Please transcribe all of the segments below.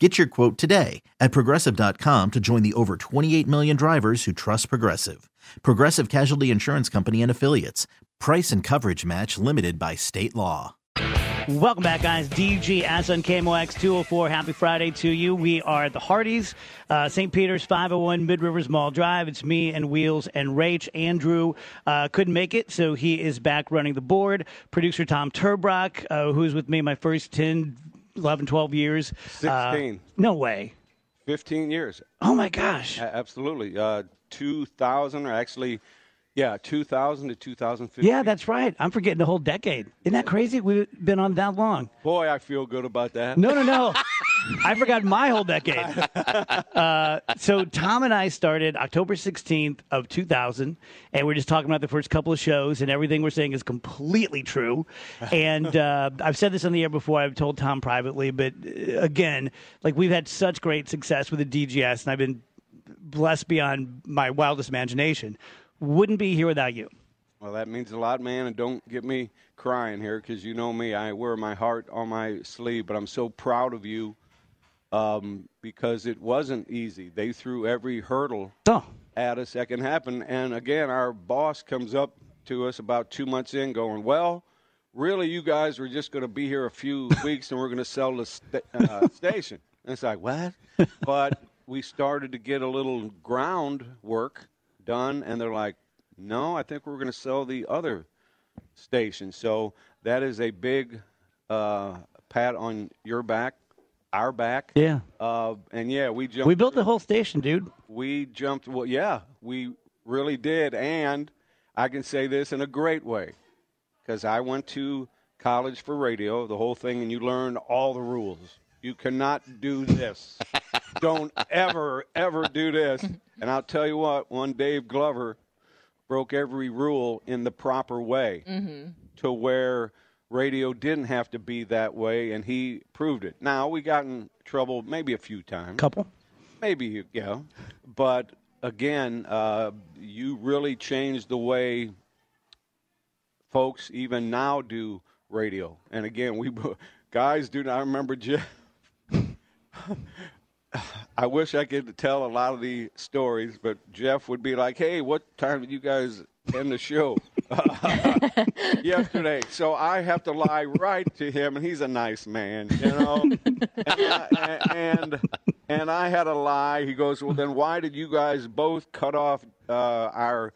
Get your quote today at progressive.com to join the over 28 million drivers who trust Progressive. Progressive Casualty Insurance Company and Affiliates. Price and coverage match limited by state law. Welcome back, guys. DGS on KMOX 204. Happy Friday to you. We are at the Hardee's, uh, St. Peter's 501 Mid Rivers Mall Drive. It's me and Wheels and Rach. Andrew uh, couldn't make it, so he is back running the board. Producer Tom Turbrock, uh, who's with me my first 10 11, 12 years. 16. Uh, no way. 15 years. Oh, my gosh. Absolutely. Uh, 2000, or actually, yeah, 2000 to 2015. Yeah, that's right. I'm forgetting the whole decade. Isn't that crazy? We've been on that long. Boy, I feel good about that. No, no, no. I forgot my whole decade. Uh, so Tom and I started October 16th of 2000, and we're just talking about the first couple of shows, and everything we're saying is completely true. And uh, I've said this on the air before. I've told Tom privately, but uh, again, like we've had such great success with the DGS, and I've been blessed beyond my wildest imagination. Wouldn't be here without you. Well, that means a lot, man. And don't get me crying here because you know me. I wear my heart on my sleeve, but I'm so proud of you um, because it wasn't easy. They threw every hurdle Oh, at us that can happen. And again, our boss comes up to us about two months in going, Well, really, you guys were just going to be here a few weeks and we're going to sell the sta- uh, station. And it's like, What? but we started to get a little groundwork done, and they're like, No, I think we're going to sell the other station. So that is a big uh, pat on your back, our back. yeah. Uh, and yeah, we jumped. We built the whole station, dude. We jumped. Well, yeah, we really did. And I can say this in a great way because I went to college for radio, the whole thing, and you learn all the rules. You cannot do this. Don't ever, ever do this. And I'll tell you what, one Dave Glover broke every rule in the proper way to where radio didn't have to be that way, and he proved it. Now, we got in trouble maybe a few times. Couple. Maybe, yeah. But again, uh, you really changed the way folks even now do radio. And again, we guys do not I remember Jeff. I wish I could tell a lot of the stories, but Jeff would be like, "Hey, what time did you guys end the show yesterday?" So I have to lie right to him, and he's a nice man, you know. and, I, and and I had a lie. He goes, "Well, then why did you guys both cut off uh, our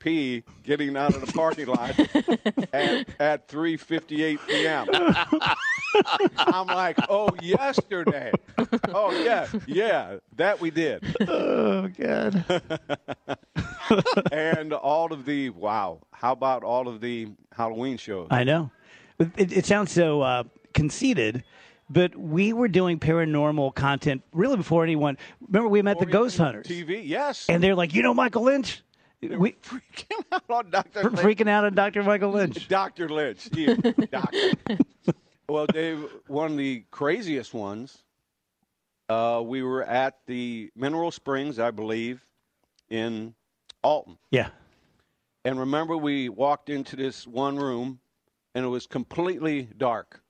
VP getting out of the parking lot at, at 3:58 p.m.?" I'm like, "Oh, yesterday. Oh, yeah, yeah, that we did." Oh, God. And all of the wow, how about all of the Halloween shows? I know. It, it sounds so uh, conceited, but we were doing paranormal content really before anyone. Remember, we met the Ghost Hunters, TV, yes. and they're like, you know, Michael Lynch. We freaking out on Dr. fr- freaking out on Dr. Michael Lynch. Dr. Lynch. Yeah, doctor. well, Dave, one of the craziest ones, uh, we were at the Mineral Springs, I believe, in Alton. Yeah. And remember, we walked into this one room, and it was completely dark.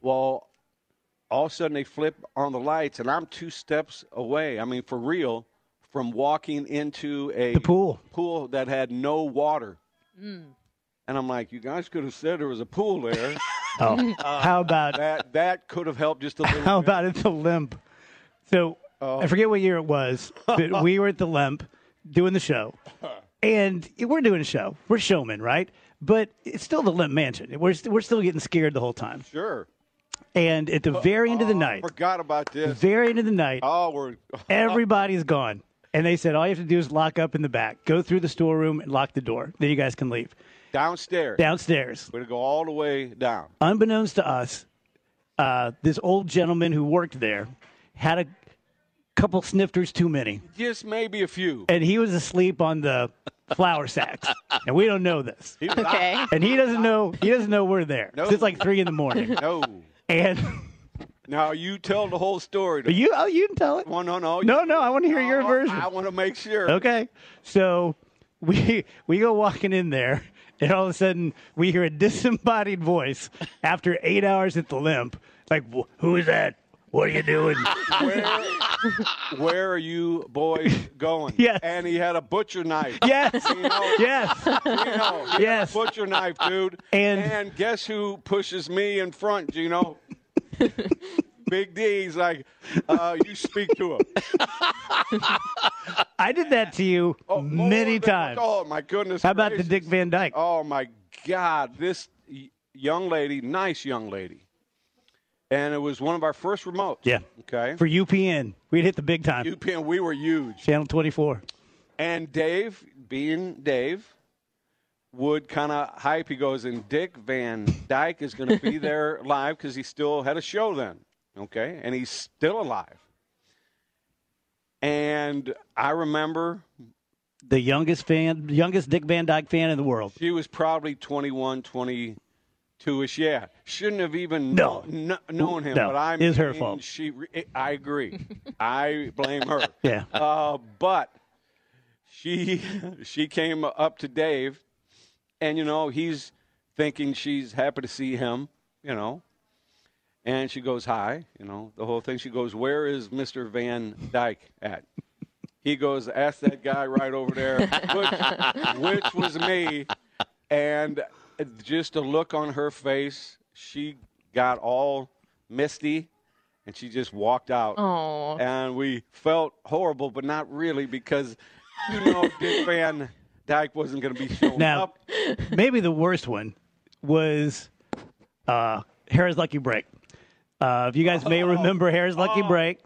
Well, all of a sudden they flip on the lights, and I'm two steps away. I mean, for real, from walking into a The pool. pool that had no water. Mm. And I'm like, you guys could have said there was a pool there. Oh, how about That that could have helped just a little. Bit. How bit. about at the Lemp? So I forget what year it was, but we were at the Lemp doing the show, and we're doing a show. We're showmen, right? But it's still the Lemp mansion. We're st- we're still getting scared the whole time. Sure. And at the very end of the Oh, night, Forgot about this. very end of the night, Oh, we're everybody's gone. And they said all you have to do is lock up in the back, go through the storeroom, and lock the door. Then you guys can leave downstairs. downstairs. We're gonna go all the way down. unbeknownst to us, uh, this old gentleman who worked there had a couple snifters too many, Just maybe a few. and he was asleep on the flour sacks, and we don't know this, Okay. and he doesn't know he doesn't know we're there. No. It's like three in the morning, No. and Now you tell the whole story. To you oh you can tell it. Oh, no, no. No, no, I want to hear your Oh, version. I want to make sure. Okay, so we we go walking in there, and all of a sudden we hear a disembodied voice after eight hours at the Lemp, like who is that? What are you doing? Where, where are you boys going? Yes. And he had a butcher knife. yes, You know, yes. You know, he had Yes. a butcher knife, dude. And- guess who pushes me in front, Gino? Big D's like, uh, you speak to him. I did that to you Oh, many times. Oh my goodness. How about the. Dick Van Dyke? Oh my God, this young lady, nice young lady, and it was one of our first remotes. Yeah. Okay. For UPN, we'd hit the big time. UPN, we were huge, Channel 24. and Dave, being Dave, would kind of hype. He goes, and Dick Van Dyke is going to be there live because he still had a show then. Okay, and he's still alive. And I remember The youngest fan, youngest Dick Van Dyke fan in the world. She was probably 21, 22-ish. Yeah, shouldn't have even No. kn- known him. No, but I it is her fault. She, I agree. I blame her. Yeah. Uh, but she, she came up to Dave, and you know he's thinking she's happy to see him. You know, and she goes hi. You know the whole thing. She goes, "Where is Mister Van Dyke at?" He goes, ask that guy right over there, which, which was me. And just a look on her face, she got all misty and she just walked out. Oh. And we felt horrible, but not really because, you know, Dick Van Dyke wasn't going to be showing Now- up. Maybe the worst one was uh, Harrah's Lucky Break. Uh, if you guys may remember Harrah's Lucky Break,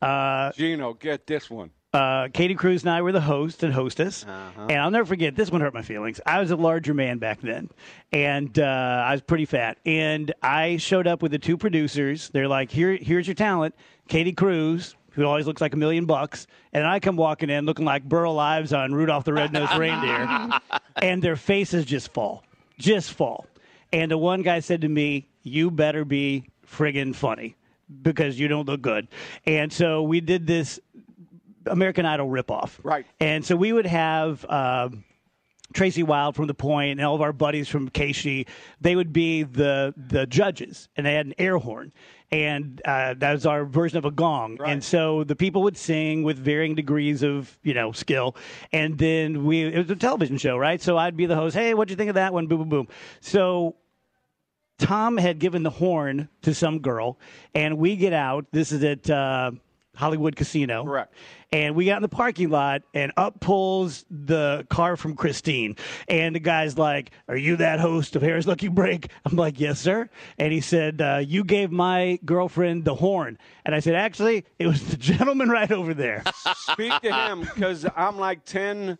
uh, Gino, get this one. uh, Katie Cruz and I were the host and hostess. Uh-huh. And I'll never forget, this one hurt my feelings. I was a larger man back then, and uh, I was pretty fat. And I showed up with the two producers. They're like, Here, here's your talent, Katie Cruz. Who always looks like a million bucks, and I come walking in looking like Burl Ives on Rudolph the Red-Nosed Reindeer, and their faces just fall, just fall. And the one guy said to me, "You better be friggin' funny because you don't look good." And so we did this American Idol ripoff. Right. And so we would have um, Tracy Wild from The Point and all of our buddies from KSHE. They would be the the judges, and they had an air horn, and uh, that was our version of a gong. Right. And so the people would sing with varying degrees of you know skill, and then we it was a television show, right? So I'd be the host. Hey, what'd you think of that one? Boom, boom, boom. So Tom had given the horn to some girl, and we get out. This is at uh, Hollywood Casino. Correct. And we got in the parking lot, and up pulls the car from Christine. And the guy's like, Are you that host of Harrah's Lucky Break? I'm like, Yes, sir. And he said, uh, You gave my girlfriend the horn. And I said, Actually, it was the gentleman right over there. Speak to him because I'm like 10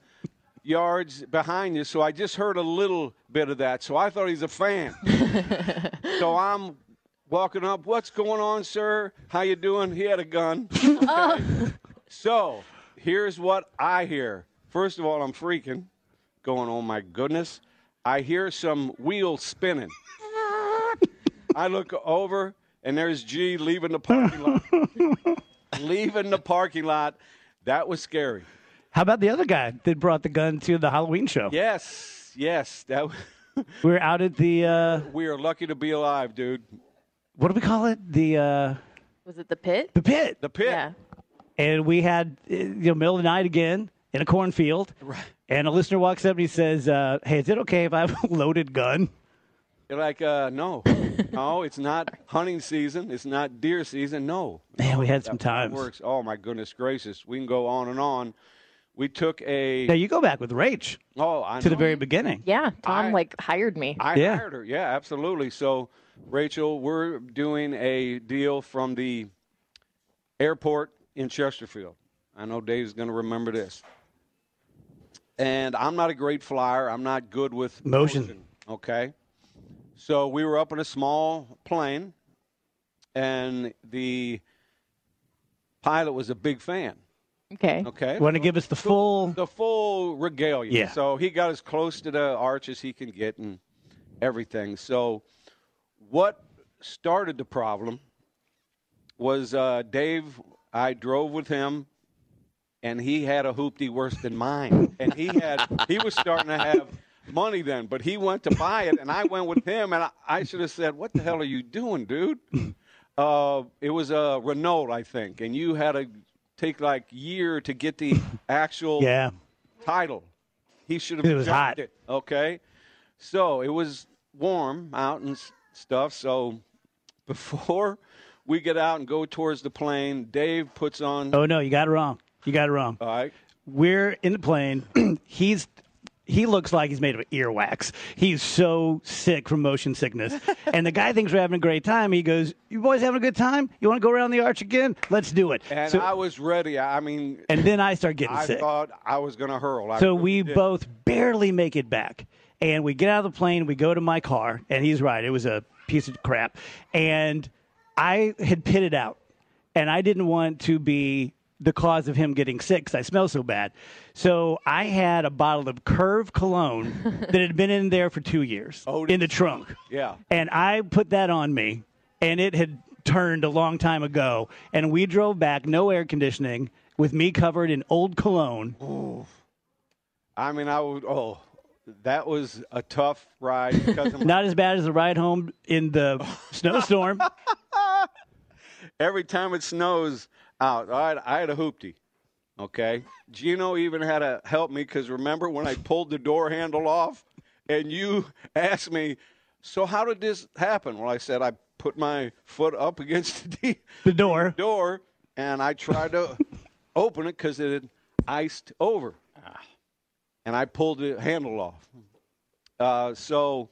yards behind you, so I just heard a little bit of that. So I thought he's a fan. so I'm walking up. What's going on, sir? How you doing? He had a gun. Okay. Oh. So here's what I hear. First of all, I'm freaking, going, oh my goodness. I hear some wheels spinning. I look over, and there's G leaving the parking lot. leaving the parking lot. That was scary. How about the other guy that brought the gun to the Halloween show? Yes, yes. That We were out at the, uh, we are lucky to be alive, dude. what do we call it? The, uh, Was it the pit? the pit. The pit. Yeah. and we had uh, you know middle of the night again in a cornfield. Right. And a listener walks up and he says, uh, "Hey, is it okay if I have a loaded gun?" You're like, uh, no. no, it's not hunting season. It's not deer season. No. Man, we had some That- that times. Works. Oh my goodness gracious! We can go on and on. We took a. Now you go back with Rach oh, I to the very beginning. Yeah, Tom I- like hired me. I Yeah. hired her. Yeah, absolutely. So, Rachel, we're doing a deal from the airport in Chesterfield. I know Dave's going to remember this. And I'm not a great flyer. I'm not good with Motion. Okay. So we were up in a small plane, and the pilot was a big fan. Okay. Okay. Want to give us the full? the full regalia. Yeah. So he got as close to the arch as he can get and everything. So what started the problem was uh, Dave. I drove with him, and he had a hoopty worse than mine. and he had he was starting to have money then, but he went to buy it, and I went with him, and I, I should have said, "What the hell are you doing, dude?" Uh, it was a Renault, I think, and you had to take like year to get the actual Yeah. title. He should have. It was hot. It, okay, so it was warm out and stuff. So before we get out and go towards the plane, Dave puts on. Oh no, you got it wrong. You got it wrong. All right. We're in the plane. He's he looks like he's made of earwax. He's so sick from motion sickness. and the guy thinks we're having a great time. He goes, "You boys having a good time? You want to go around the arch again? Let's do it." And So- I was ready. I mean, and then I start getting I sick. I thought I was going to hurl. I So really we did. both barely make it back. And we get out of the plane, we go to my car, and he's right. It was a piece of crap. And I had pitted out, and I didn't want to be the cause of him getting sick because I smell so bad. So I had a bottle of Curve cologne that had been in there for two years Oh, in the trunk. Yeah. And I put that on me, and it had turned a long time ago. And we drove back, no air conditioning, with me covered in old cologne. Ooh. I mean, I would. Oh, that was a tough ride because of my- Not as bad as the ride home in the snowstorm. every time it snows out, all right, I had a hoopty. Okay. Gino even had to help me because remember when I pulled the door handle off and you asked me, So how did this happen? Well, I said, I put my foot up against the The door. door and I tried to open it because it had iced over. And I pulled the handle off. Uh, so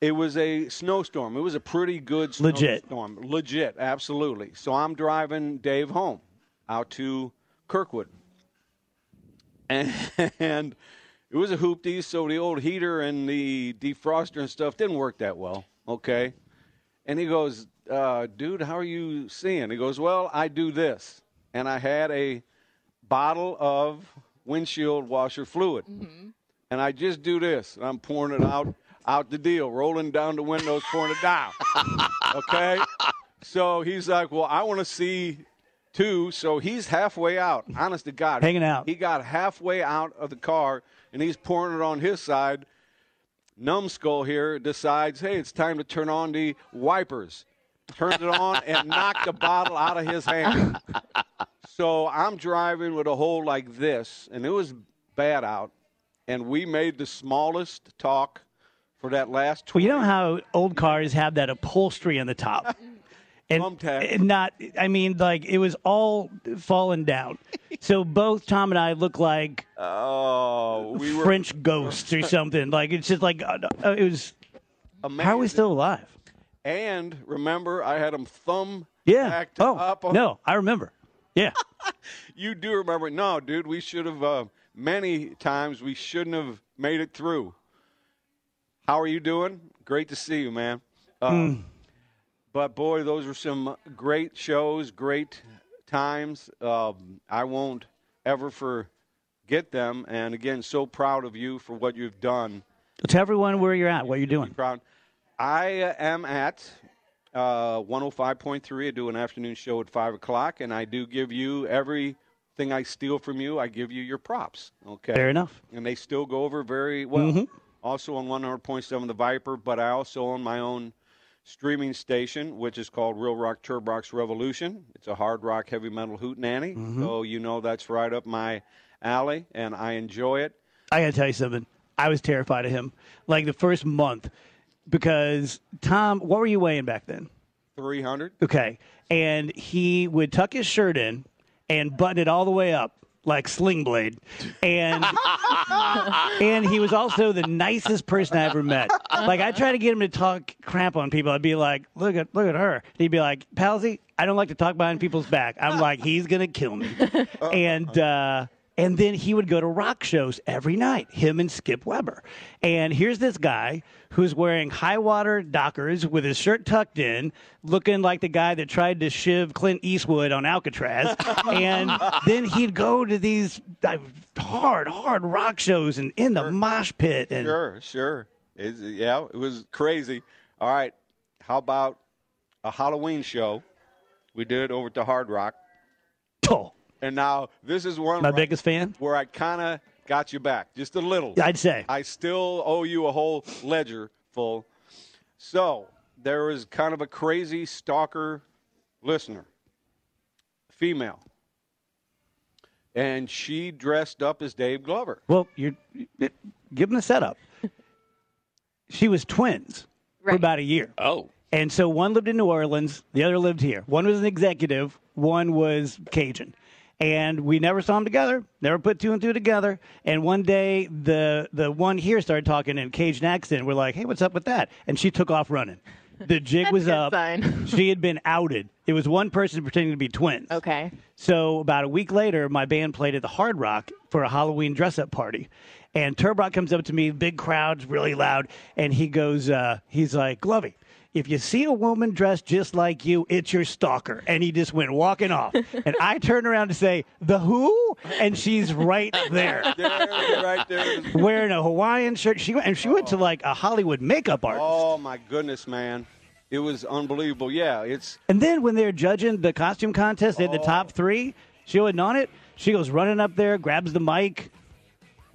it was a snowstorm. It was a pretty good Legit. snowstorm. Legit, Legit, absolutely. So I'm driving Dave home out to Kirkwood. And, it was a hoopty, so the old heater and the defroster and stuff didn't work that well. Okay. And he goes, uh, dude, how are you seeing? He goes, well, I do this. And I had a bottle of windshield washer fluid. And I just do this. And I'm pouring it out, out the deal, rolling down the windows, pouring it down. okay? So he's like, well, I want to see two. So he's halfway out, honest to God. Hanging out. He got halfway out of the car, and he's pouring it on his side numbskull here decides, hey, it's time to turn on the wipers. Turns it on and knocked the bottle out of his hand. So I'm driving with a hole like this, and it was bad out. And we made the smallest talk for that last. Well, you know how old cars have that upholstery on the top? And, Thumbtack. and not, I mean, like it was all fallen down. So both Tom and I look like Oh, we were French ghosts or something. Like it's just like uh, uh, it was. amazing. How are we still alive? And remember, I had him thumb Yeah. Oh up. On, no, I remember. Yeah. You do remember? No, dude, we should have. Uh, many times we shouldn't have made it through. How are you doing? Great to see you, man. Uh, But boy, those were some great shows, great times. Um, I won't ever forget them. And again, so proud of you for what you've done. Tell everyone where you're at, what you're doing. Proud. I uh, am at uh, 105.3. I do an afternoon show at 5 o'clock, and I do give you everything I steal from you, I give you your props. Okay. Fair enough. And they still go over very well. Mm-hmm. Also on 100.7 The Viper, but I also own my own streaming station, which is called Real Rock Turbox Revolution. It's a hard rock, heavy metal hootenanny. Mm-hmm. So you know that's right up my alley, and I enjoy it. I gotta tell you something. I was terrified of him. Like the first month, because Tom, what were you weighing back then? 300. Okay. And he would tuck his shirt in and button it all the way up like Sling Blade. And and he was also the nicest person I ever met. Like I try to get him to talk crap on people. I'd be like, look at look at her. And he'd be like, Palsy, I don't like to talk behind people's back. I'm like, he's gonna kill me. And uh and then he would go to rock shows every night, him and Skip Weber. And here's this guy who's wearing high water Dockers with his shirt tucked in, looking like the guy that tried to shiv Clint Eastwood on Alcatraz. and then he'd go to these hard, hard rock shows and in the mosh pit. And Sure, sure. It's, yeah, it was crazy. All right, how about a Halloween show? We did it over to Hard Rock, oh, and now this is one my where I- biggest fan, where I kind of got you back, just a little. I'd say. I still owe you a whole ledger full. So there was kind of a crazy stalker listener, female, and she dressed up as Dave Glover. Well, you're give him the setup. She was twins for about a year. Oh. And so one lived in New Orleans, the other lived here. One was an executive, one was Cajun. And we never saw them together, never put two and two together. And one day, the the one here started talking in Cajun accent. We're like, hey, what's up with that? And she took off running. The jig was up. she had been outed. It was one person pretending to be twins. Okay. So about a week later, my band played at the Hard Rock for a Halloween dress-up party, and Turbot comes up to me, big crowds, really loud, and he goes, uh, he's like, Glovey, if you see a woman dressed just like you, it's your stalker. And he just went walking off. and I turn around to say, the who? And she's right there. There, right there. Wearing a Hawaiian shirt, she went, and she went to like a Hollywood makeup artist. Oh my goodness, man! It was unbelievable. Yeah, it's And then when they're judging the costume contest, they had the top oh. three. She wasn't on it. She goes running up there, grabs the mic.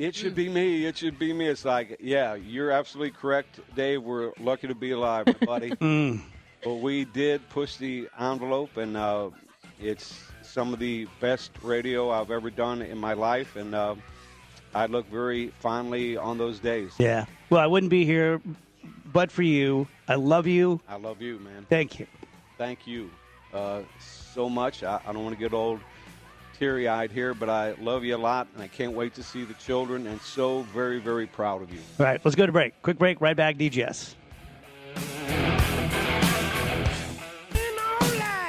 It should be me. It should be me. It's like, yeah, you're absolutely correct, Dave. We're lucky to be alive, buddy. But we did push the envelope, and uh, it's some of the best radio I've ever done in my life, and uh, I look very fondly on those days. Yeah. Well, I wouldn't be here but for you. I love you. I love you, man. Thank you. Thank you uh, so much. I, I don't want to get old teary eyed here, but I love you a lot, and I can't wait to see the children, and so very, very proud of you. All right, let's go to break. Quick break, right back, DGS.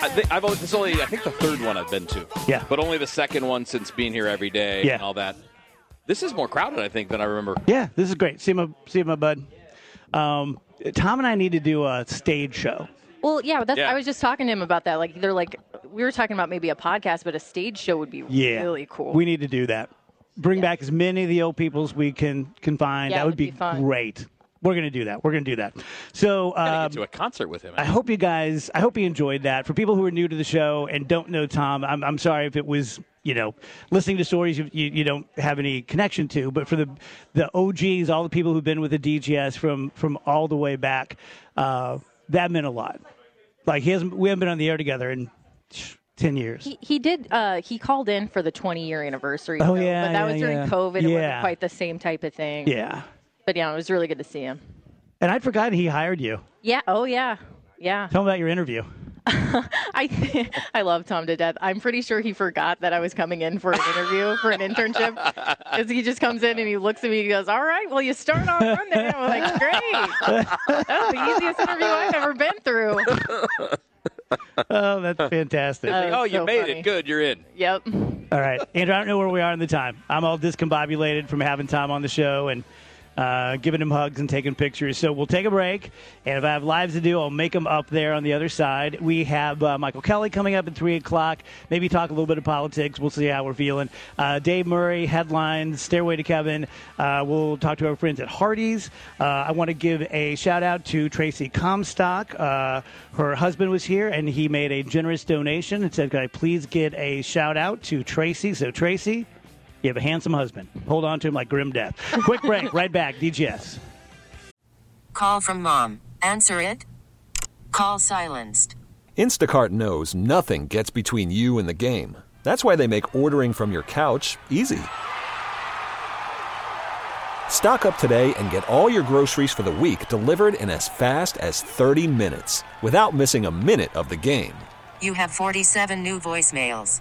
I think I've always, this is only I think the third one I've been to. Yeah. But only the second one since being here every day Yeah. and all that. This is more crowded, I think, than I remember. Yeah, this is great. See my, see my bud. Um, Tom and I need to do a stage show. Well, yeah, that's, Yeah. I was just talking to him about that. Like, they're like, we were talking about maybe a podcast, but a stage show would be Yeah, really cool. We need to do that. Bring back as many of the old people as we can can find. Yeah, that would would be, be fun. great. We're gonna do that. We're gonna do that. So Gotta um, get to a concert with him. I hope you guys. I hope you enjoyed that. For people who are new to the show and don't know Tom, I'm, I'm sorry if it was you know listening to stories you, you, you don't have any connection to. But for the the OGs, all the people who've been with the DGS from from all the way back, uh, that meant a lot. Like he hasn't. We haven't been on the air together in ten years. He, he did. Uh, he called in for the 20 year anniversary. Oh, show, yeah, but that yeah, was during yeah. COVID. It Yeah. wasn't quite the same type of thing. yeah, But yeah, it was really good to see him. and I'd forgotten he hired you. Yeah. Oh yeah. Yeah. Tell him about your interview. I I love Tom to death. I'm pretty sure he forgot that I was coming in for an interview for an internship because he just comes in and he looks at me. and He goes, "All right, well, you start off Monday." I'm like, "Great, That's the easiest interview I've ever been through." Oh, that's fantastic. Uh, oh, you so made funny. it. Good, you're in. Yep. All right, Andrew, I don't know where we are in the time. I'm all discombobulated from having Tom on the show and uh, giving him hugs and taking pictures. So we'll take a break, and if I have lives to do, I'll make them up there on the other side. We have uh, Michael Kelly coming up at three o'clock. Maybe talk a little bit of politics. We'll see how we're feeling. Uh, Dave Murray headlines, Stairway to Kevin. Uh, we'll talk to our friends at Hardee's. Uh, I want to give a shout out to Tracy Comstock. Uh, her husband was here, and he made a generous donation and said, "Could I please get a shout out to Tracy?" So Tracy. You have a handsome husband. Hold on to him like grim death. Quick break, right back. DGS. Call from mom. Answer it. Call silenced. Instacart knows nothing gets between you and the game. That's why they make ordering from your couch easy. Stock up today and get all your groceries for the week delivered in as fast as 30 minutes without missing a minute of the game. You have 47 new voicemails.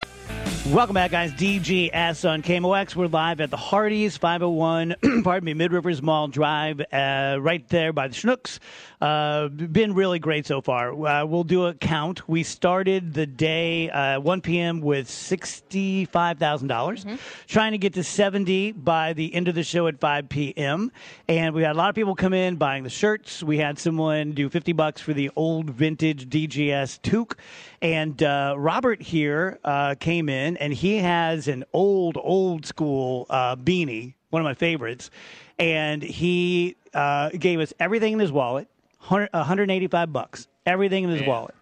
Welcome back, guys. DGS on KMOX. We're live at the Hardee's, 501, pardon me, Mid Rivers Mall Drive, uh, right there by the Schnucks. Uh, been really great so far. Uh, we'll do a count. We started the day uh, 1 p.m. with $65,000, dollars trying to get to 70 by the end of the show at 5 p.m. And we had a lot of people come in buying the shirts. We had someone do 50 bucks for the old vintage DGS toque. And uh, Robert here uh, came in, and he has an old, old school uh, beanie, one of my favorites. And he uh, gave us everything in his wallet, 100, 185 bucks, everything in his wallet,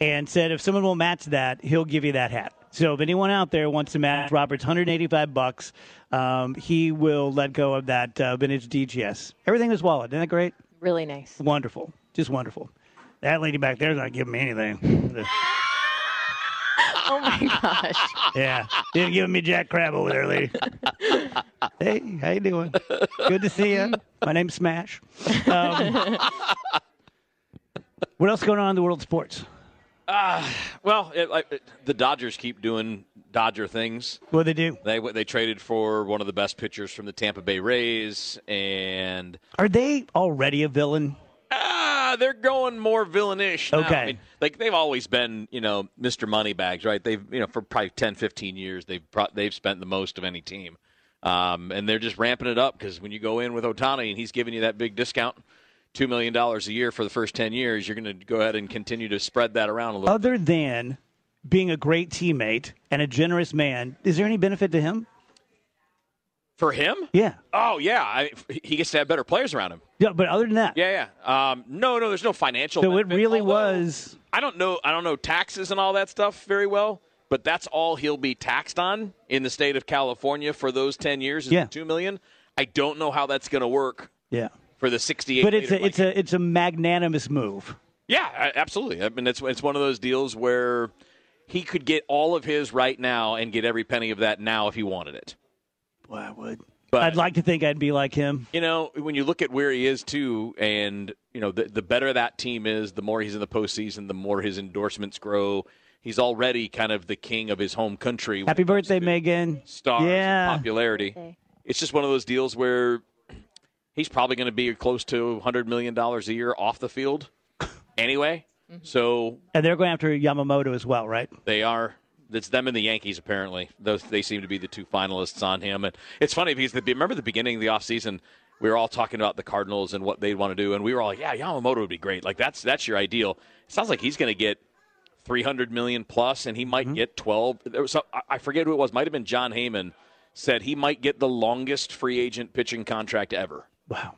and said if someone will match that, he'll give you that hat. So if anyone out there wants to match Robert's 185 bucks, um, he will let go of that uh, vintage DGS. Everything in his wallet. Isn't that great? Really nice. Wonderful. Just wonderful. That lady back there's not giving me anything. Oh my gosh. Yeah, You're giving me Jack Crab over there, lady. hey, how you doing? Good to see you. My name's Smash. Um, what else going on in the world of sports? Well, it, like, it- the Dodgers keep doing Dodger things. What do they do? They they traded for one of the best pitchers from the Tampa Bay Rays, and Are they already a villain? They're going more villainish. Now. Okay. I mean, like they've always been, you know, Mr. Moneybags, right? They've, you know, for probably 10, 15 years, they've they've spent the most of any team, um, and they're just ramping it up because when you go in with Ohtani and he's giving you that big discount. Two million dollars a year for the first ten years. You're going to go ahead and continue to spread that around a little. Other than being a great teammate and a generous man, is there any benefit to him? For him? Yeah. Oh yeah, I, he gets to have better players around him. Yeah, but other than that, Yeah, yeah. Um, no, no, there's no financial. so it really was. I don't know. I don't know taxes and all that stuff very well, but that's all he'll be taxed on in the state of California for those ten years. Is Yeah. two million. I don't know how that's going to work Yeah. for the sixty-eight. But it's a it's a it's a magnanimous move. yeah, absolutely. I mean, it's it's one of those deals where he could get all of his right now and get every penny of that now if he wanted it. Boy, I would. But I'd like to think I'd be like him. You know, when you look at where he is too, and you know, the, the better that team is, the more he's in the postseason, the more his endorsements grow. He's already kind of the king of his home country. Happy birthday, Megan. Stars Yeah. and popularity. It's just one of those deals where he's probably going to be close to $100 million a year off the field anyway. Mm-hmm. So And they're going after Yamamoto as well, right? they are. It's them and the Yankees, apparently. Those they seem to be the two finalists on him. And it's funny because the, remember the beginning of the offseason, we were all talking about the Cardinals and what they'd want to do, and we were all like, "Yeah, Yamamoto would be great. Like that's that's your ideal." It sounds like he's going to get three hundred million plus, and he might mm-hmm. get twelve. There was some, I- forget who it was. Might have been Jon Heyman said he might get the longest free agent pitching contract ever. Wow.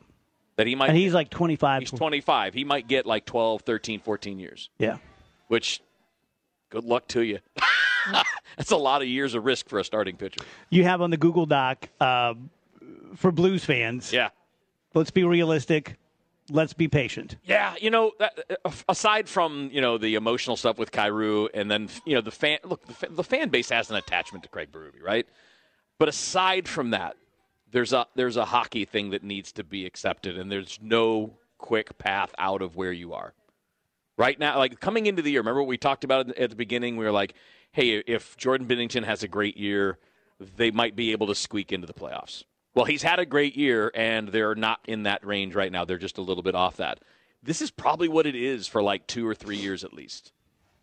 That he might. And he's like 25. he's twenty five. He might get like 12, 13, 14 years. Yeah. Which, good luck to you. That's a lot of years of risk for a starting pitcher. You have on the Google Doc uh, for Blues fans. Yeah. Let's be realistic. Let's be patient. Yeah, you know, that, uh, aside from you know the emotional stuff with Kyrou, and then you know the fan look, the, fa- the fan base has an attachment to Craig Berube, right? But aside from that, there's a there's a hockey thing that needs to be accepted, and there's no quick path out of where you are. Right now, like coming into the year, remember what we talked about at the beginning? We were like, hey, if Jordan Binnington has a great year, they might be able to squeak into the playoffs. Well, he's had a great year, and they're not in that range right now. They're just a little bit off that. This is probably what it is for like two or three years at least.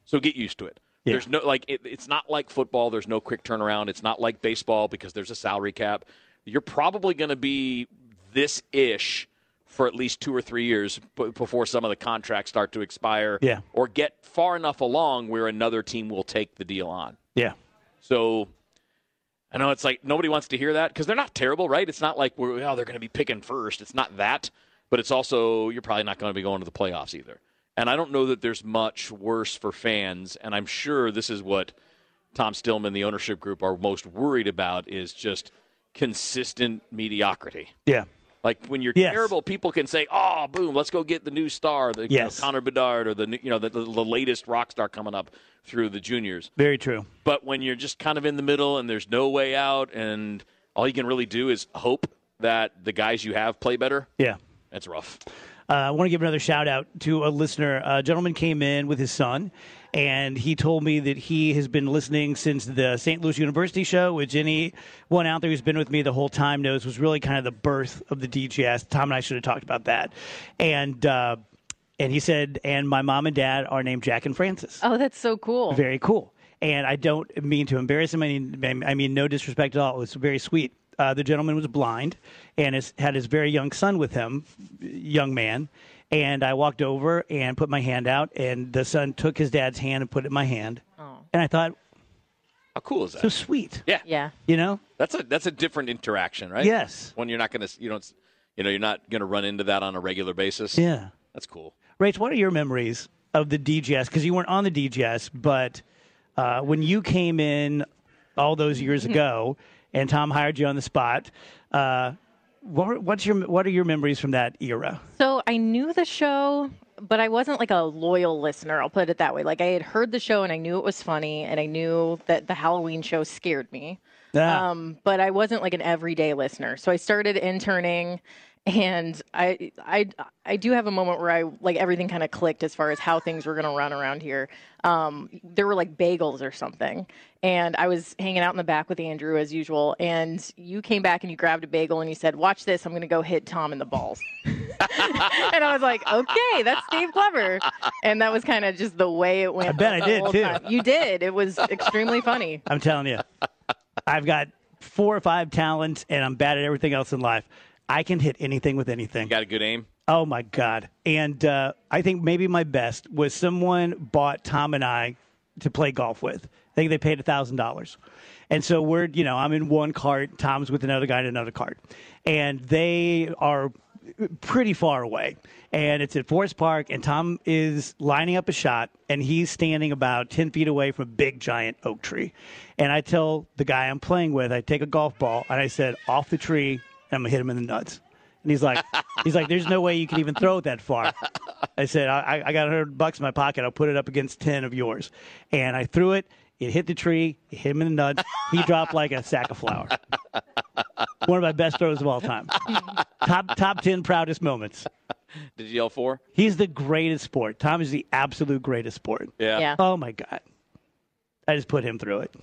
So get used to it. Yeah. There's no like it, it's not like football. There's no quick turnaround. It's not like baseball because there's a salary cap. You're probably going to be this ish for at least two or three years b- before some of the contracts start to expire. Yeah. Or get far enough along where another team will take the deal on. Yeah. So I know it's like nobody wants to hear that because they're not terrible, right? It's not like we're oh they're going to be picking first. It's not that, but it's also you're probably not going to be going to the playoffs either. And I don't know that there's much worse for fans. And I'm sure this is what Tom Stillman, the ownership group, are most worried about is just consistent mediocrity. Yeah. Like when you're Yes. terrible, people can say, "Oh, boom, let's go get the new star, the you know, Connor Bedard, or the you know the, the, the latest rock star coming up through the juniors." Very true. But when you're just kind of in the middle and there's no way out, and all you can really do is hope that the guys you have play better, Yeah. that's rough. Uh, I want to give another shout out to a listener. A gentleman came in with his son, and he told me that he has been listening since the St. Louis University show, which anyone out there who's been with me the whole time knows was really kind of the birth of the DGS. Tom and I should have talked about that. And uh, and he said, and my mom and dad are named Jack and Francis. Oh, that's so cool. Very cool. And I don't mean to embarrass him. I mean, I mean no disrespect at all. It was very sweet. Uh, the gentleman was blind and has, had his very young son with him, young man. And I walked over and put my hand out, and the son took his dad's hand and put it in my hand. Oh. And I thought, How cool is that? so sweet. yeah, Yeah. You know? that's a that's a different interaction, right? Yes. When you're not going to, you don't, you know, you're not going to run into that on a regular basis. Yeah. that's cool. Rach, what are your memories of the DGS? Because you weren't on the DGS, but uh, when you came in all those years ago, and Tom hired you on the spot, uh, what, what's your what are your memories from that era? So I knew the show, but I wasn't like a loyal listener. I'll put it that way. Like I had heard the show and I knew it was funny, and I knew that the Halloween show scared me. Ah. Um, but I wasn't like an everyday listener. So I started interning, and I I I do have a moment where I like everything kind of clicked as far as how things were going to run around here. Um, there were like bagels or something, and I was hanging out in the back with Andrew as usual. And you came back and you grabbed a bagel and you said, "Watch this! I'm going to go hit Tom in the balls." and I was like, "Okay, that's Dave Glover," and that was kind of just the way it went. I bet I did, too. time. You did. It was extremely funny. I'm telling you, I've got four or five talents, and I'm bad at everything else in life. I can hit anything with anything. You got a good aim. Oh my god! And uh, I think maybe my best was someone bought Tom and I to play golf with. I think they paid a thousand dollars, and so we're you know I'm in one cart, Tom's with another guy in another cart, and they are pretty far away. And it's at Forest Park, and Tom is lining up a shot, and he's standing about 10 feet away from a big, giant oak tree. And I tell the guy I'm playing with, I take a golf ball, and I said, off the tree, I'm going to hit him in the nuts. And he's like, he's like, there's no way you can even throw it that far. I said, I, I got 100 bucks in my pocket. I'll put it up against 10 of yours. And I threw it. It hit the tree. It hit him in the nuts. He dropped like a sack of flour. One of my best throws of all time. top top 10 proudest moments. Did you yell four? He's the greatest sport. Tom is the absolute greatest sport. Yeah. Yeah. Oh my god. I just put him through it.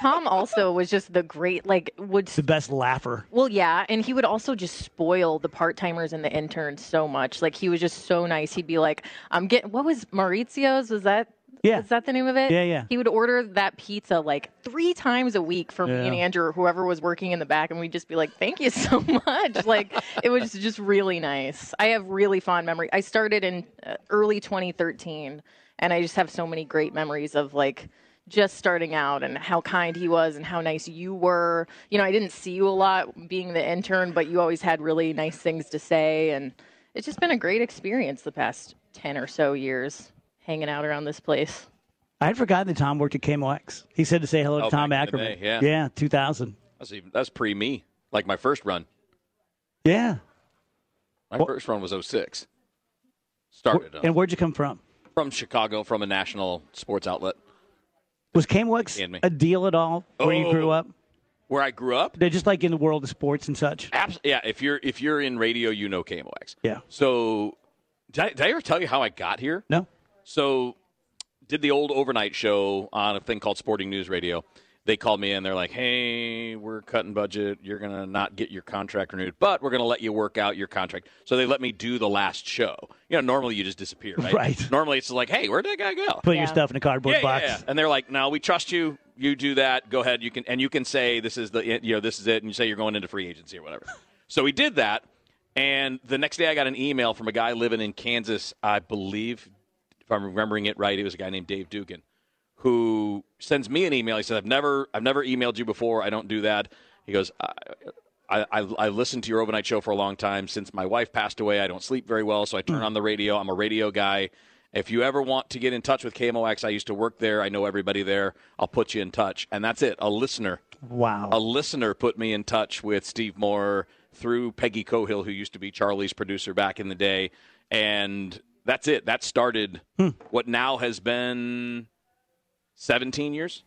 Tom also was just the great like would The best laugher. Well, yeah, and he would also just spoil the part timers and the interns so much. Like he was just so nice. He'd be like, "I'm getting what was Maurizio's? Was that Yeah. Is that the name of it? Yeah, yeah. He would order that pizza like three times a week for me and Andrew or whoever was working in the back, and we'd just be like, "Thank you so much." like it was just really nice. I have really fond memory. I started in uh, early 2013, and I just have so many great memories of like just starting out and how kind he was and how nice you were. You know, I didn't see you a lot being the intern, but you always had really nice things to say. And it's just been a great experience the past 10 or so years hanging out around this place. I had forgotten that Tom worked at KMOX. He said to say hello to Oh, Tom back in the Ackerman. day, yeah. Yeah, 2000. That's even that's pre me. Like my first run. Yeah. My Well- first run was 06. Started uh, And where'd you come from? from Chicago from a national sports outlet. Was And a deal at all where you grew Oh. up? Where I grew up, They're just like in the world of sports and such. abs- yeah. If you're if you're in radio, you know KMOX. Yeah. So, did I, did I ever tell you how I got here? No. So, did the old overnight show on a thing called Sporting News Radio. They called me in. They're like, "Hey, we're cutting budget. You're gonna not get your contract renewed, but we're gonna let you work out your contract." So they let me do the last show. You know, normally you just disappear, right? Right. Normally it's like, "Hey, where'd that guy go?" Put your stuff in a cardboard yeah, box. yeah, yeah. And they're like, "No, we trust you. You do that. Go ahead. You can and you can say this is the you know this is it, and you say you're going into free agency or whatever." so we did that, and the next day I got an email from a guy living in Kansas, I believe, if I'm remembering it right, it was a guy named Dave Dugan, who sends me an email. He says, "I've never I've never emailed you before. I don't do that." He goes. I, I, I, listened to your overnight show for a long time. Since my wife passed away, I don't sleep very well, so I turn hmm. on the radio. I'm a radio guy. If you ever want to get in touch with KMOX, I used to work there. I know everybody there. I'll put you in touch. And that's it. A listener, Wow. a listener put me in touch with Steve Moore through Peggy Cohill, who used to be Charlie's producer back in the day. And that's it. That started hmm. what now has been 17 years.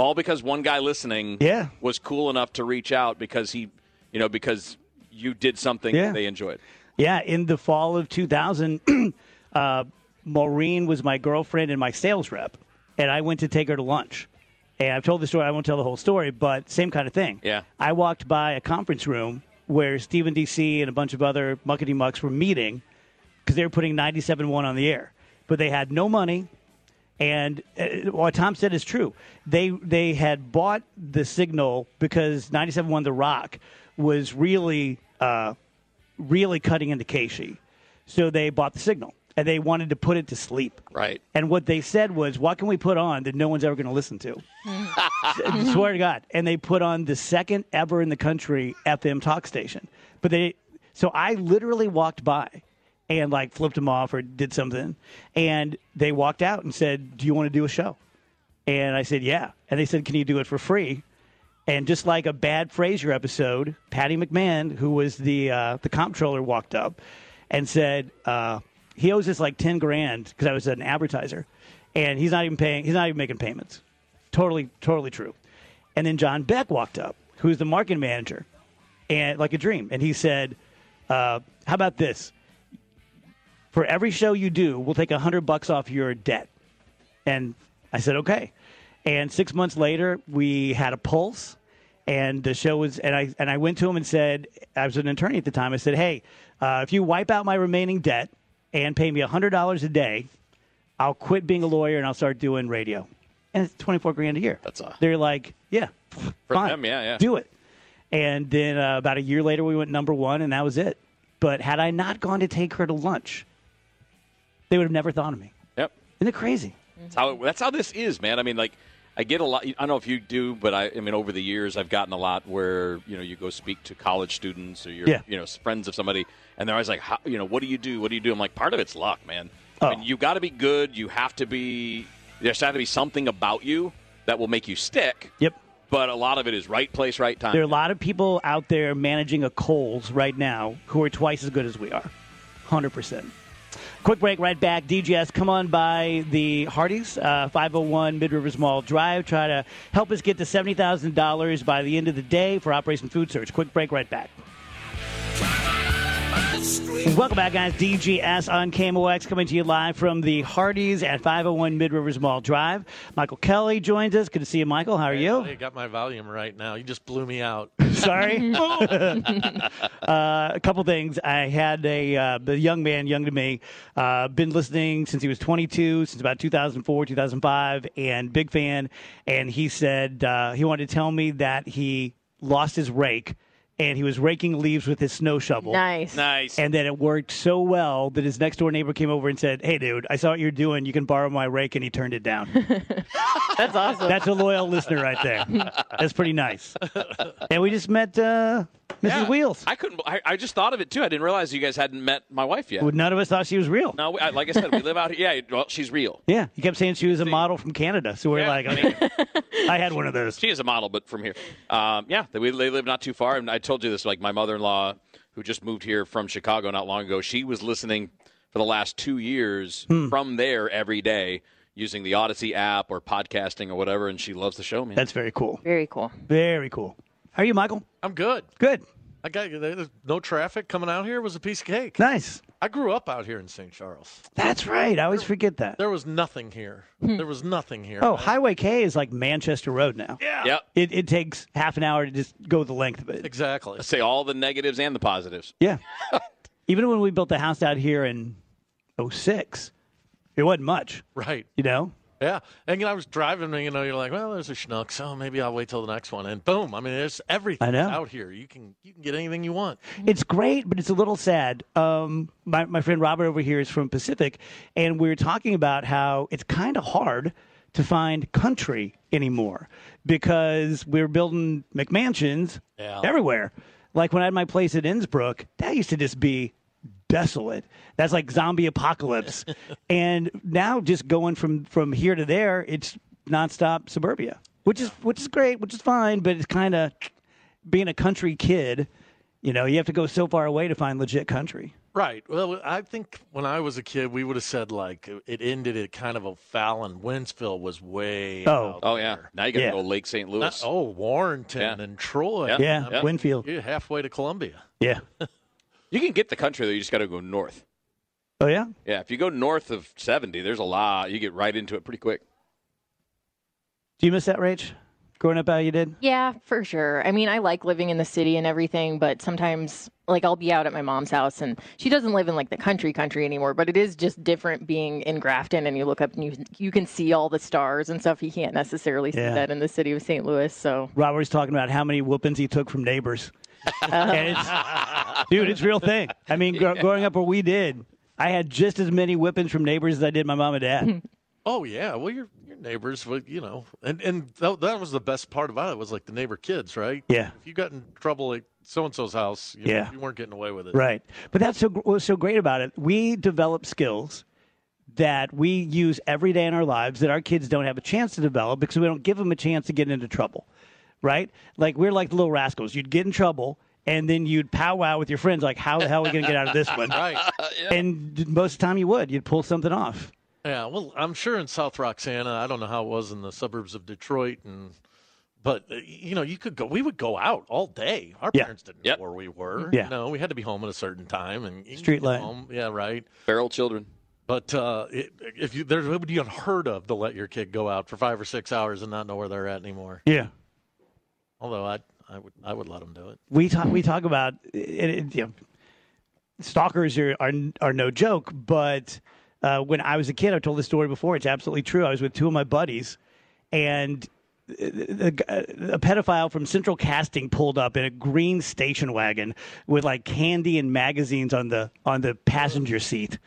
All because one guy listening Yeah. was cool enough to reach out because he, you know, because you did something Yeah. they enjoyed. Yeah, in the fall of 2000, uh, Maureen was my girlfriend and my sales rep, and I went to take her to lunch. And I've told the story. I won't tell the whole story, but same kind of thing. Yeah. I walked by a conference room where Stephen DC and a bunch of other muckety mucks were meeting because they were putting 97.1 on the air, but they had no money. And uh, what Tom said is true. They they had bought the signal because 97.1 The Rock was really uh, really cutting into KSHE. So they bought the signal and they wanted to put it to sleep. Right. And what they said was, what can we put on that no one's ever going to listen to? S- Swear to God. And they put on the second ever in the country FM talk station. But they, so I literally walked by and like flipped them off or did something. And they walked out and said, Do you want to do a show? And I said, Yeah. And they said, Can you do it for free? And just like a bad Frasier episode, Patty McMahon, who was the uh, the comptroller, walked up and said uh, he owes us like ten grand because I was an advertiser, and he's not even paying. He's not even making payments. Totally, totally true. And then John Beck walked up, who's the marketing manager, and like a dream, and he said, uh, "How about this? For every show you do, we'll take a hundred bucks off your debt." And I said, okay. And six months later, we had a pulse, and the show was. And I and I went to him and said, I was an attorney at the time. I said, hey, uh, if you wipe out my remaining debt and pay me hundred dollars a day, I'll quit being a lawyer and I'll start doing radio. And it's twenty four grand a year. That's a- They're like, yeah, For fine, them, yeah, yeah. do it. And then uh, about a year later, we went number one, and that was it. But had I not gone to take her to lunch, they would have never thought of me. Yep. Isn't it crazy? That's how it, that's how this is, man. I mean, like I get a lot. I don't know if you do, but I, I mean, over the years, I've gotten a lot where you know you go speak to college students or you're Yeah. you know friends of somebody, and they're always like, How, you know, what do you do? What do you do? I'm like, part of it's luck, man. Oh. I mean, you got to be good. You have to be. There's got to be something about you that will make you stick. Yep. But a lot of it is right place, right time. There are a lot of people out there managing a Kohl's right now who are twice as good as we are. 100%. Quick break, right back. DGS, come on by the Hardee's, uh, 501 Mid Rivers Mall Drive. Try to help us get to $70,000 by the end of the day for Operation Food Search. Quick break, right back. Welcome back, guys. DGS on KMOX coming to you live from the Hardee's at 501 Mid Rivers Mall Drive. Michael Kelly joins us. Good to see you, Michael. How are you? I got my volume right now. You just blew me out. Sorry. uh, a couple things. I had a uh, the young man, young to me, uh, been listening since he was 22, since about 2004, 2005, and big fan. And he said uh, he wanted to tell me that he lost his rake and he was raking leaves with his snow shovel. Nice. nice. And then it worked so well that his next door neighbor came over and said, "Hey, dude, I saw what you're doing. You can borrow my rake," and he turned it down. That's awesome. That's a loyal listener right there. That's pretty nice. And we just met uh, Mrs. Yeah. Wheels. I couldn't. I, I just thought of it too. I didn't realize you guys hadn't met my wife yet. None of us thought she was real. No, we- I- like I said, we live out here. Yeah, well, she's real. Yeah, you kept saying she was a model from Canada, so we're Yeah, like, I mean- I had one of those. She is a model, but from here. Um, yeah, they, they live not too far. And I told you this, like my mother-in-law, who just moved here from Chicago not long ago, she was listening for the last two years Hmm. from there every day. using the Audacy app or podcasting or whatever, and she loves the show, man. That's very cool. Very cool. Very cool. How are you, Michael? I'm good. Good. I got there's no traffic coming out here. It was a piece of cake. Nice. I grew up out here in St. Charles. That's right. I always forget that. There was nothing here. Hmm. There was nothing here. Oh, Highway K is like Manchester Road now. yeah. Yep. It, it takes half an hour to just go the length of it. Exactly. Let's say all the negatives and the positives. Yeah. Even when we built the house out here in 06, it wasn't much, Right. you know? Yeah. And you know, I was driving, and you know, you're like, well, there's a Schnucks, so maybe I'll wait till the next one. And boom, I mean, there's everything out here. You can you can get anything you want. It's great, but it's a little sad. Um, my, my friend Robert over here is from Pacific, and we were talking about how it's kind of hard to find country anymore because we're building McMansions Yeah. everywhere. Like when I had my place at Innsbrook, that used to just be desolate. That's like zombie apocalypse. and now just going from from here to there, it's nonstop suburbia, which is which is great, which is fine, but it's kind of being a country kid. You know, you have to go so far away to find legit country. Right. Well, I think when I was a kid, we would have said like it ended at kind of O'Fallon. Wentzville was way. Oh. out Oh yeah. there. Now you got to Yeah. go Lake St. Louis. Not- oh, Warrenton Yeah. and Troy. Yeah. Yeah, Yep. Winfield. You're halfway to Columbia. Yeah. You can get the country though. You just got to go north. Oh yeah. Yeah. If you go north of 70, there's a lot. You get right into it pretty quick. Do you miss that, Rach? Growing up how you did? Yeah, for sure. I mean, I like living in the city and everything, but sometimes, like, I'll be out at my mom's house, and she doesn't live in like the country country anymore. But it is just different being in Grafton, and you look up and you you can see all the stars and stuff. You can't necessarily see Yeah. that in the city of St. Louis. So Robert was talking about how many whoopings he took from neighbors. And it's, dude, it's a real thing. I mean, gr- growing up where we did, I had just as many whippings from neighbors as I did my mom and dad. Oh yeah, well your your neighbors, well, you know, and and that, that was the best part about it was like the neighbor kids, right? Yeah. If you got in trouble at so and so's house, you, Yeah. you weren't getting away with it. Right. But that's so, what's so great about it. We develop skills that we use every day in our lives that our kids don't have a chance to develop because we don't give them a chance to get into trouble. Right? Like we're like the little rascals. You'd get in trouble and then you'd powwow with your friends like, how the hell are we going to get out of this one? Right. And most of the time you would. You'd pull something off. Yeah, well, I'm sure in South Roxana, I don't know how it was in the suburbs of Detroit, and but uh, you know, you could go. We would go out all day. Our Yeah. parents didn't Yep. know where we were. Yeah. you know, we had to be home at a certain time, and you Street get light. home. Yeah, right. Feral children. But uh, it, if you there would be unheard of to let your kid go out for five or six hours and not know where they're at anymore. Yeah. Although I I would I would let them do it. we talk we talk about it, it, you know, stalkers are, are are no joke. But uh, when I was a kid, I've told this story before. It's absolutely true. I was with two of my buddies, and a, a pedophile from Central Casting pulled up in a green station wagon with like candy and magazines on the on the passenger seat.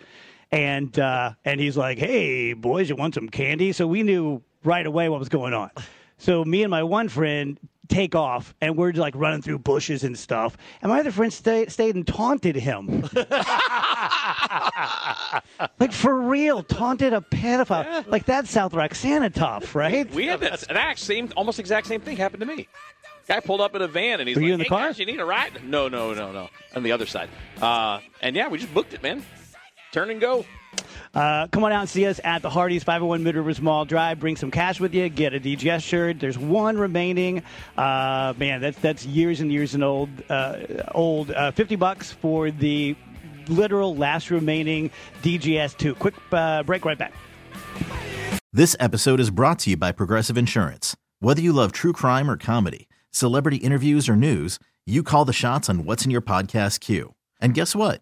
And uh, and he's like, "Hey, boys, you want some candy?" So we knew right away what was going on. So me and my one friend take off, and we're like running through bushes and stuff. And my other friend stayed stayed and taunted him, like for real, taunted a pedophile. Like that's South Roxana tough, right? We had that, that same, almost exact same thing happened to me. Guy pulled up in a van and he's Were like, you in the "Hey, car?" guys, you need a ride?" No, no, no, no. On the other side. Uh, and yeah, we just booked it, man. Turn and go. Uh, come on out and see us at the Hardee's 501 Mid Rivers Mall Drive. Bring some cash with you. Get a DGS shirt. There's one remaining. Uh, man, that's that's years and years and old. Uh, old. Uh, Fifty bucks for the literal last remaining DGS two. Quick uh, break. Right back. This episode is brought to you by Progressive Insurance. Whether you love true crime or comedy, celebrity interviews or news, you call the shots on what's in your podcast queue. And guess what?